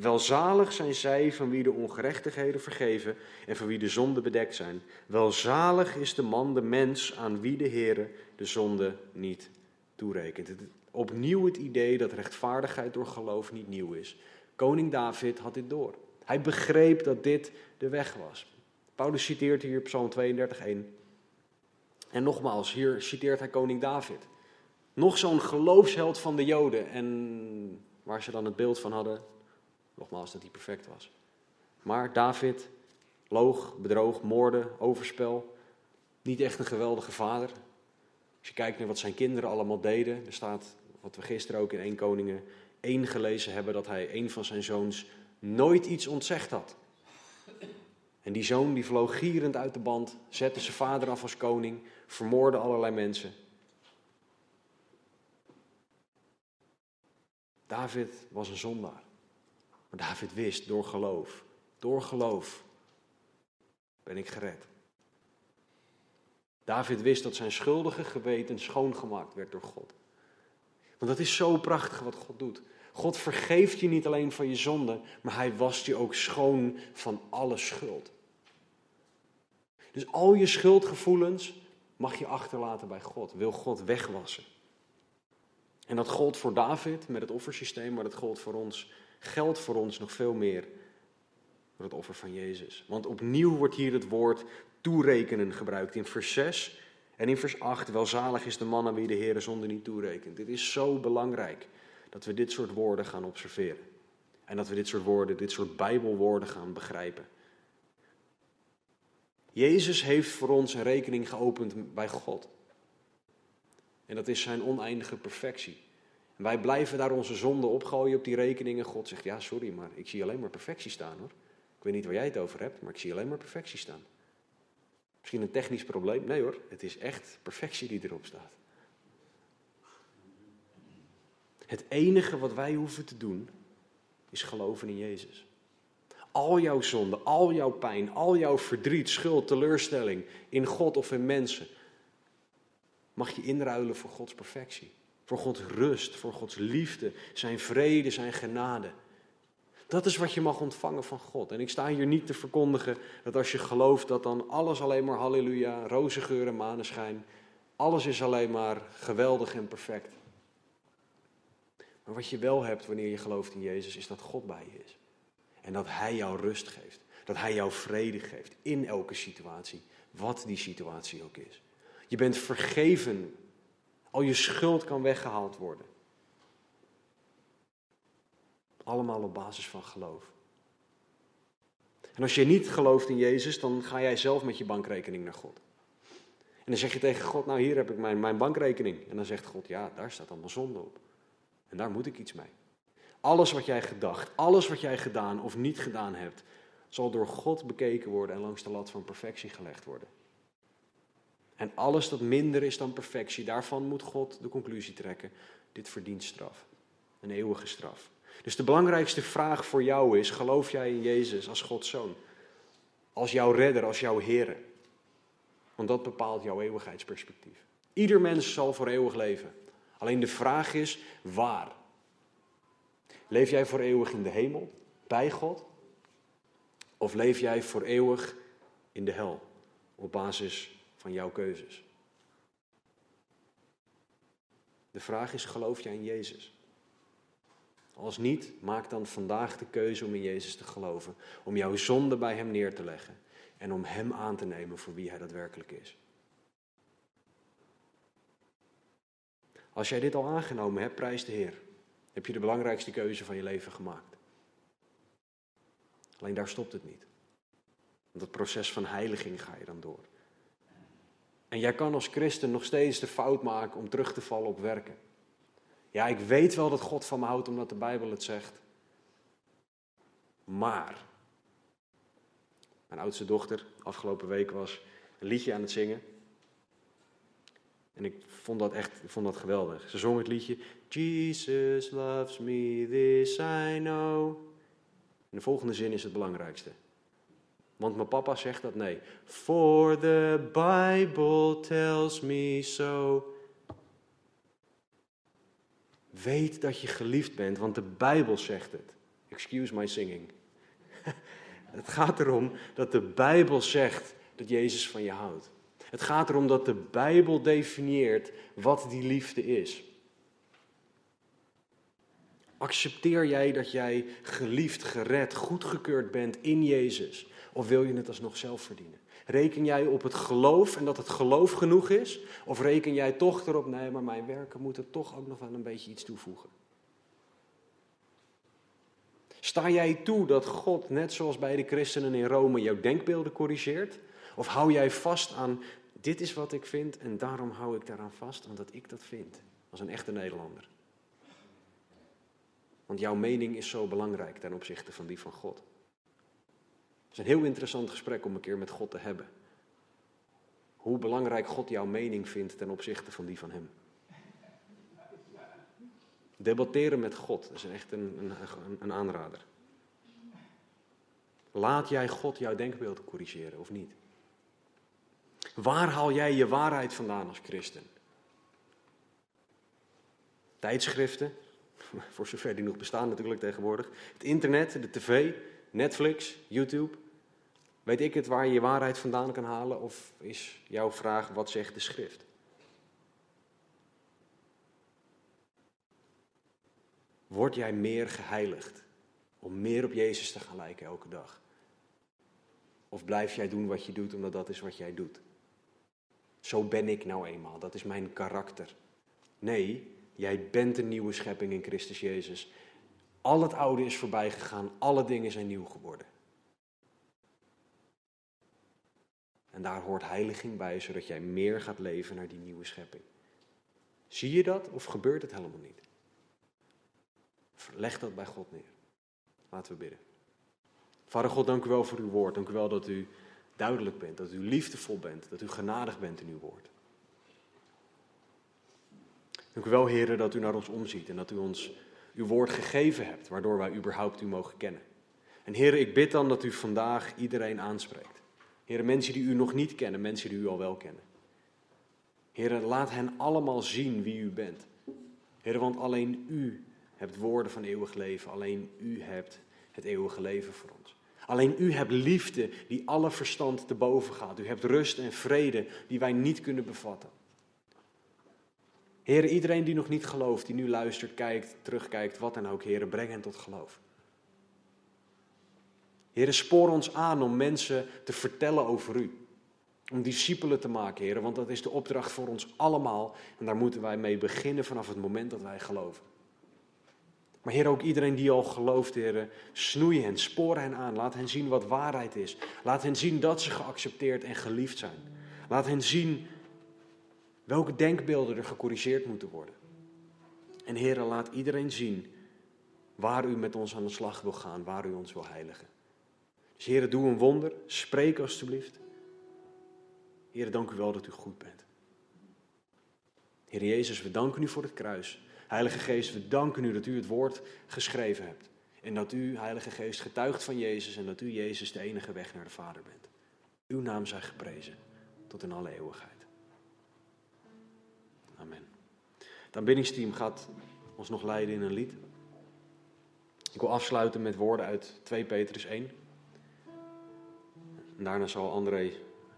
Welzalig zijn zij van wie de ongerechtigheden vergeven en van wie de zonden bedekt zijn. Welzalig is de man, de mens, aan wie de Heere de zonde niet toerekent. Opnieuw het idee dat rechtvaardigheid door geloof niet nieuw is. Koning David had dit door. Hij begreep dat dit de weg was. Paulus citeert hier Psalm 32:1. En nogmaals, hier citeert hij koning David. Nog zo'n geloofsheld van de Joden. En waar ze dan het beeld van hadden, nogmaals, dat hij perfect was. Maar David loog, bedroog, moorde, overspel. Niet echt een geweldige vader. Als je kijkt naar wat zijn kinderen allemaal deden, er staat, wat we gisteren ook in 1 Koningen 1 gelezen hebben, dat hij een van zijn zoons nooit iets ontzegd had. En die zoon die vloog gierend uit de band, zette zijn vader af als koning, vermoordde allerlei mensen. David was een zondaar. Maar David wist door geloof, door geloof ben ik gered. David wist dat zijn schuldige geweten schoongemaakt werd door God. Want dat is zo prachtig wat God doet. God vergeeft je niet alleen van je zonde, maar hij wast je ook schoon van alle schuld. Dus al je schuldgevoelens mag je achterlaten bij God. Wil God wegwassen. En dat gold voor David met het offersysteem, maar dat gold voor ons, geldt voor ons nog veel meer door het offer van Jezus. Want opnieuw wordt hier het woord toerekenen gebruikt in vers 6 en in vers 8. Welzalig is de man aan wie de Heer zonde niet toerekent. Dit is zo belangrijk dat we dit soort woorden gaan observeren. En dat we dit soort woorden, dit soort Bijbelwoorden gaan begrijpen. Jezus heeft voor ons een rekening geopend bij God. En dat is zijn oneindige perfectie. En wij blijven daar onze zonde opgooien op die rekening. En God zegt, ja sorry, maar ik zie alleen maar perfectie staan hoor. Ik weet niet waar jij het over hebt, maar ik zie alleen maar perfectie staan. Misschien een technisch probleem? Nee hoor, het is echt perfectie die erop staat. Het enige wat wij hoeven te doen, is geloven in Jezus. Al jouw zonde, al jouw pijn, al jouw verdriet, schuld, teleurstelling in God of in mensen, mag je inruilen voor Gods perfectie. Voor Gods rust, voor Gods liefde, zijn vrede, zijn genade. Dat is wat je mag ontvangen van God. En ik sta hier niet te verkondigen dat als je gelooft dat dan alles alleen maar halleluja, roze geur en maneschijn, alles is alleen maar geweldig en perfect. Maar wat je wel hebt wanneer je gelooft in Jezus, is dat God bij je is. En dat Hij jou rust geeft. Dat Hij jou vrede geeft in elke situatie, wat die situatie ook is. Je bent vergeven. Al je schuld kan weggehaald worden. Allemaal op basis van geloof. En als je niet gelooft in Jezus, dan ga jij zelf met je bankrekening naar God. En dan zeg je tegen God, nou hier heb ik mijn, mijn bankrekening. En dan zegt God, ja, daar staat allemaal zonde op. En daar moet ik iets mee. Alles wat jij gedacht, alles wat jij gedaan of niet gedaan hebt, zal door God bekeken worden en langs de lat van perfectie gelegd worden. En alles dat minder is dan perfectie, daarvan moet God de conclusie trekken: dit verdient straf. Een eeuwige straf. Dus de belangrijkste vraag voor jou is: geloof jij in Jezus als Gods zoon? Als jouw redder, als jouw Heer? Want dat bepaalt jouw eeuwigheidsperspectief. Ieder mens zal voor eeuwig leven. Alleen de vraag is: waar? Leef jij voor eeuwig in de hemel, bij God? Of leef jij voor eeuwig in de hel, op basis van jouw keuzes? De vraag is, geloof jij in Jezus? Als niet, maak dan vandaag de keuze om in Jezus te geloven. Om jouw zonde bij Hem neer te leggen. En om Hem aan te nemen voor wie Hij daadwerkelijk is. Als jij dit al aangenomen hebt, prijs de Heer. Heb je de belangrijkste keuze van je leven gemaakt. Alleen daar stopt het niet. Want het proces van heiliging ga je dan door. En jij kan als christen nog steeds de fout maken om terug te vallen op werken. Ja, ik weet wel dat God van me houdt omdat de Bijbel het zegt. Maar. Mijn oudste dochter afgelopen week was een liedje aan het zingen. En ik vond dat echt vond dat geweldig. Ze zong het liedje Jesus loves me, this I know. En de volgende zin is het belangrijkste. Want mijn papa zegt dat nee. For the Bible tells me so. Weet dat je geliefd bent, want de Bijbel zegt het. Excuse my singing. Het gaat erom dat de Bijbel zegt dat Jezus van je houdt. Het gaat erom dat de Bijbel definieert wat die liefde is. Accepteer jij dat jij geliefd, gered, goedgekeurd bent in Jezus? Of wil je het alsnog zelf verdienen? Reken jij op het geloof en dat het geloof genoeg is? Of reken jij toch erop, nee, maar mijn werken moeten toch ook nog wel een beetje iets toevoegen? Sta jij toe dat God, net zoals bij de christenen in Rome, jouw denkbeelden corrigeert? Of hou jij vast aan, dit is wat ik vind en daarom hou ik daaraan vast, omdat ik dat vind, als een echte Nederlander? Want jouw mening is zo belangrijk ten opzichte van die van God. Is een heel interessant gesprek om een keer met God te hebben. Hoe belangrijk God jouw mening vindt ten opzichte van die van Hem. Debatteren met God is echt een, een, een aanrader. Laat jij God jouw denkbeelden corrigeren of niet? Waar haal jij je waarheid vandaan als christen? Tijdschriften, voor zover die nog bestaan natuurlijk tegenwoordig. Het internet, de tv, Netflix, YouTube. Weet ik het waar je je waarheid vandaan kan halen? Of is jouw vraag, wat zegt de schrift? Word jij meer geheiligd om meer op Jezus te gaan lijken elke dag? Of blijf jij doen wat je doet omdat dat is wat jij doet? Zo ben ik nou eenmaal, dat is mijn karakter. Nee, jij bent een nieuwe schepping in Christus Jezus. Al het oude is voorbij gegaan, alle dingen zijn nieuw geworden. En daar hoort heiliging bij, zodat jij meer gaat leven naar die nieuwe schepping. Zie je dat of gebeurt het helemaal niet? Leg dat bij God neer. Laten we bidden. Vader God, dank u wel voor uw woord. Dank u wel dat u duidelijk bent, dat u liefdevol bent, dat u genadig bent in uw woord. Dank u wel, heren, dat u naar ons omziet en dat u ons uw woord gegeven hebt, waardoor wij überhaupt u mogen kennen. En heren, ik bid dan dat u vandaag iedereen aanspreekt. Heren, mensen die u nog niet kennen, mensen die u al wel kennen. Heren, laat hen allemaal zien wie u bent. Heren, want alleen u hebt woorden van eeuwig leven. Alleen u hebt het eeuwige leven voor ons. Alleen u hebt liefde die alle verstand te boven gaat. U hebt rust en vrede die wij niet kunnen bevatten. Heren, iedereen die nog niet gelooft, die nu luistert, kijkt, terugkijkt, wat dan ook, heren, breng hen tot geloof. Heren, spoor ons aan om mensen te vertellen over u. Om discipelen te maken, heren, want dat is de opdracht voor ons allemaal. En daar moeten wij mee beginnen vanaf het moment dat wij geloven. Maar Heer, ook iedereen die al gelooft, Heer, snoei hen, spoor hen aan. Laat hen zien wat waarheid is. Laat hen zien dat ze geaccepteerd en geliefd zijn. Laat hen zien welke denkbeelden er gecorrigeerd moeten worden. En Heer, laat iedereen zien waar u met ons aan de slag wil gaan, waar u ons wil heiligen. Dus Heer, doe een wonder. Spreek alstublieft. Heer, dank u wel dat u goed bent. Heer Jezus, we danken u voor het kruis. Heilige Geest, we danken u dat u het woord geschreven hebt. En dat u, Heilige Geest, getuigt van Jezus en dat u, Jezus, de enige weg naar de Vader bent. Uw naam zij geprezen tot in alle eeuwigheid. Amen. Het aanbiddingsteam gaat ons nog leiden in een lied. Ik wil afsluiten met woorden uit 2 Petrus 1. En daarna zal André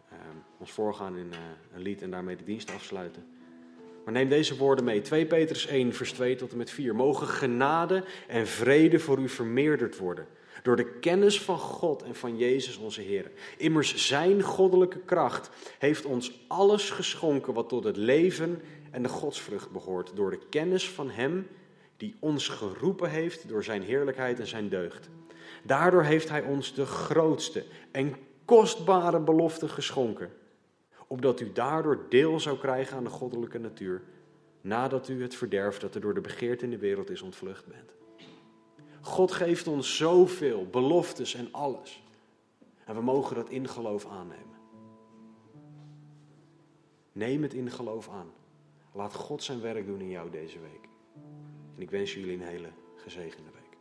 eh, ons voorgaan in uh, een lied en daarmee de dienst afsluiten. Maar neem deze woorden mee. 2 Petrus 1, vers 2 tot en met 4. Mogen genade en vrede voor u vermeerderd worden. Door de kennis van God en van Jezus onze Heer. Immers zijn goddelijke kracht heeft ons alles geschonken wat tot het leven en de godsvrucht behoort. Door de kennis van Hem die ons geroepen heeft door Zijn heerlijkheid en Zijn deugd. Daardoor heeft Hij ons de grootste en kostbare belofte geschonken opdat u daardoor deel zou krijgen aan de goddelijke natuur, nadat u het verderf dat er door de begeerte in de wereld is ontvlucht bent. God geeft ons zoveel, beloftes en alles. En we mogen dat in geloof aannemen. Neem het in geloof aan. Laat God zijn werk doen in jou deze week. En ik wens jullie een hele gezegende week.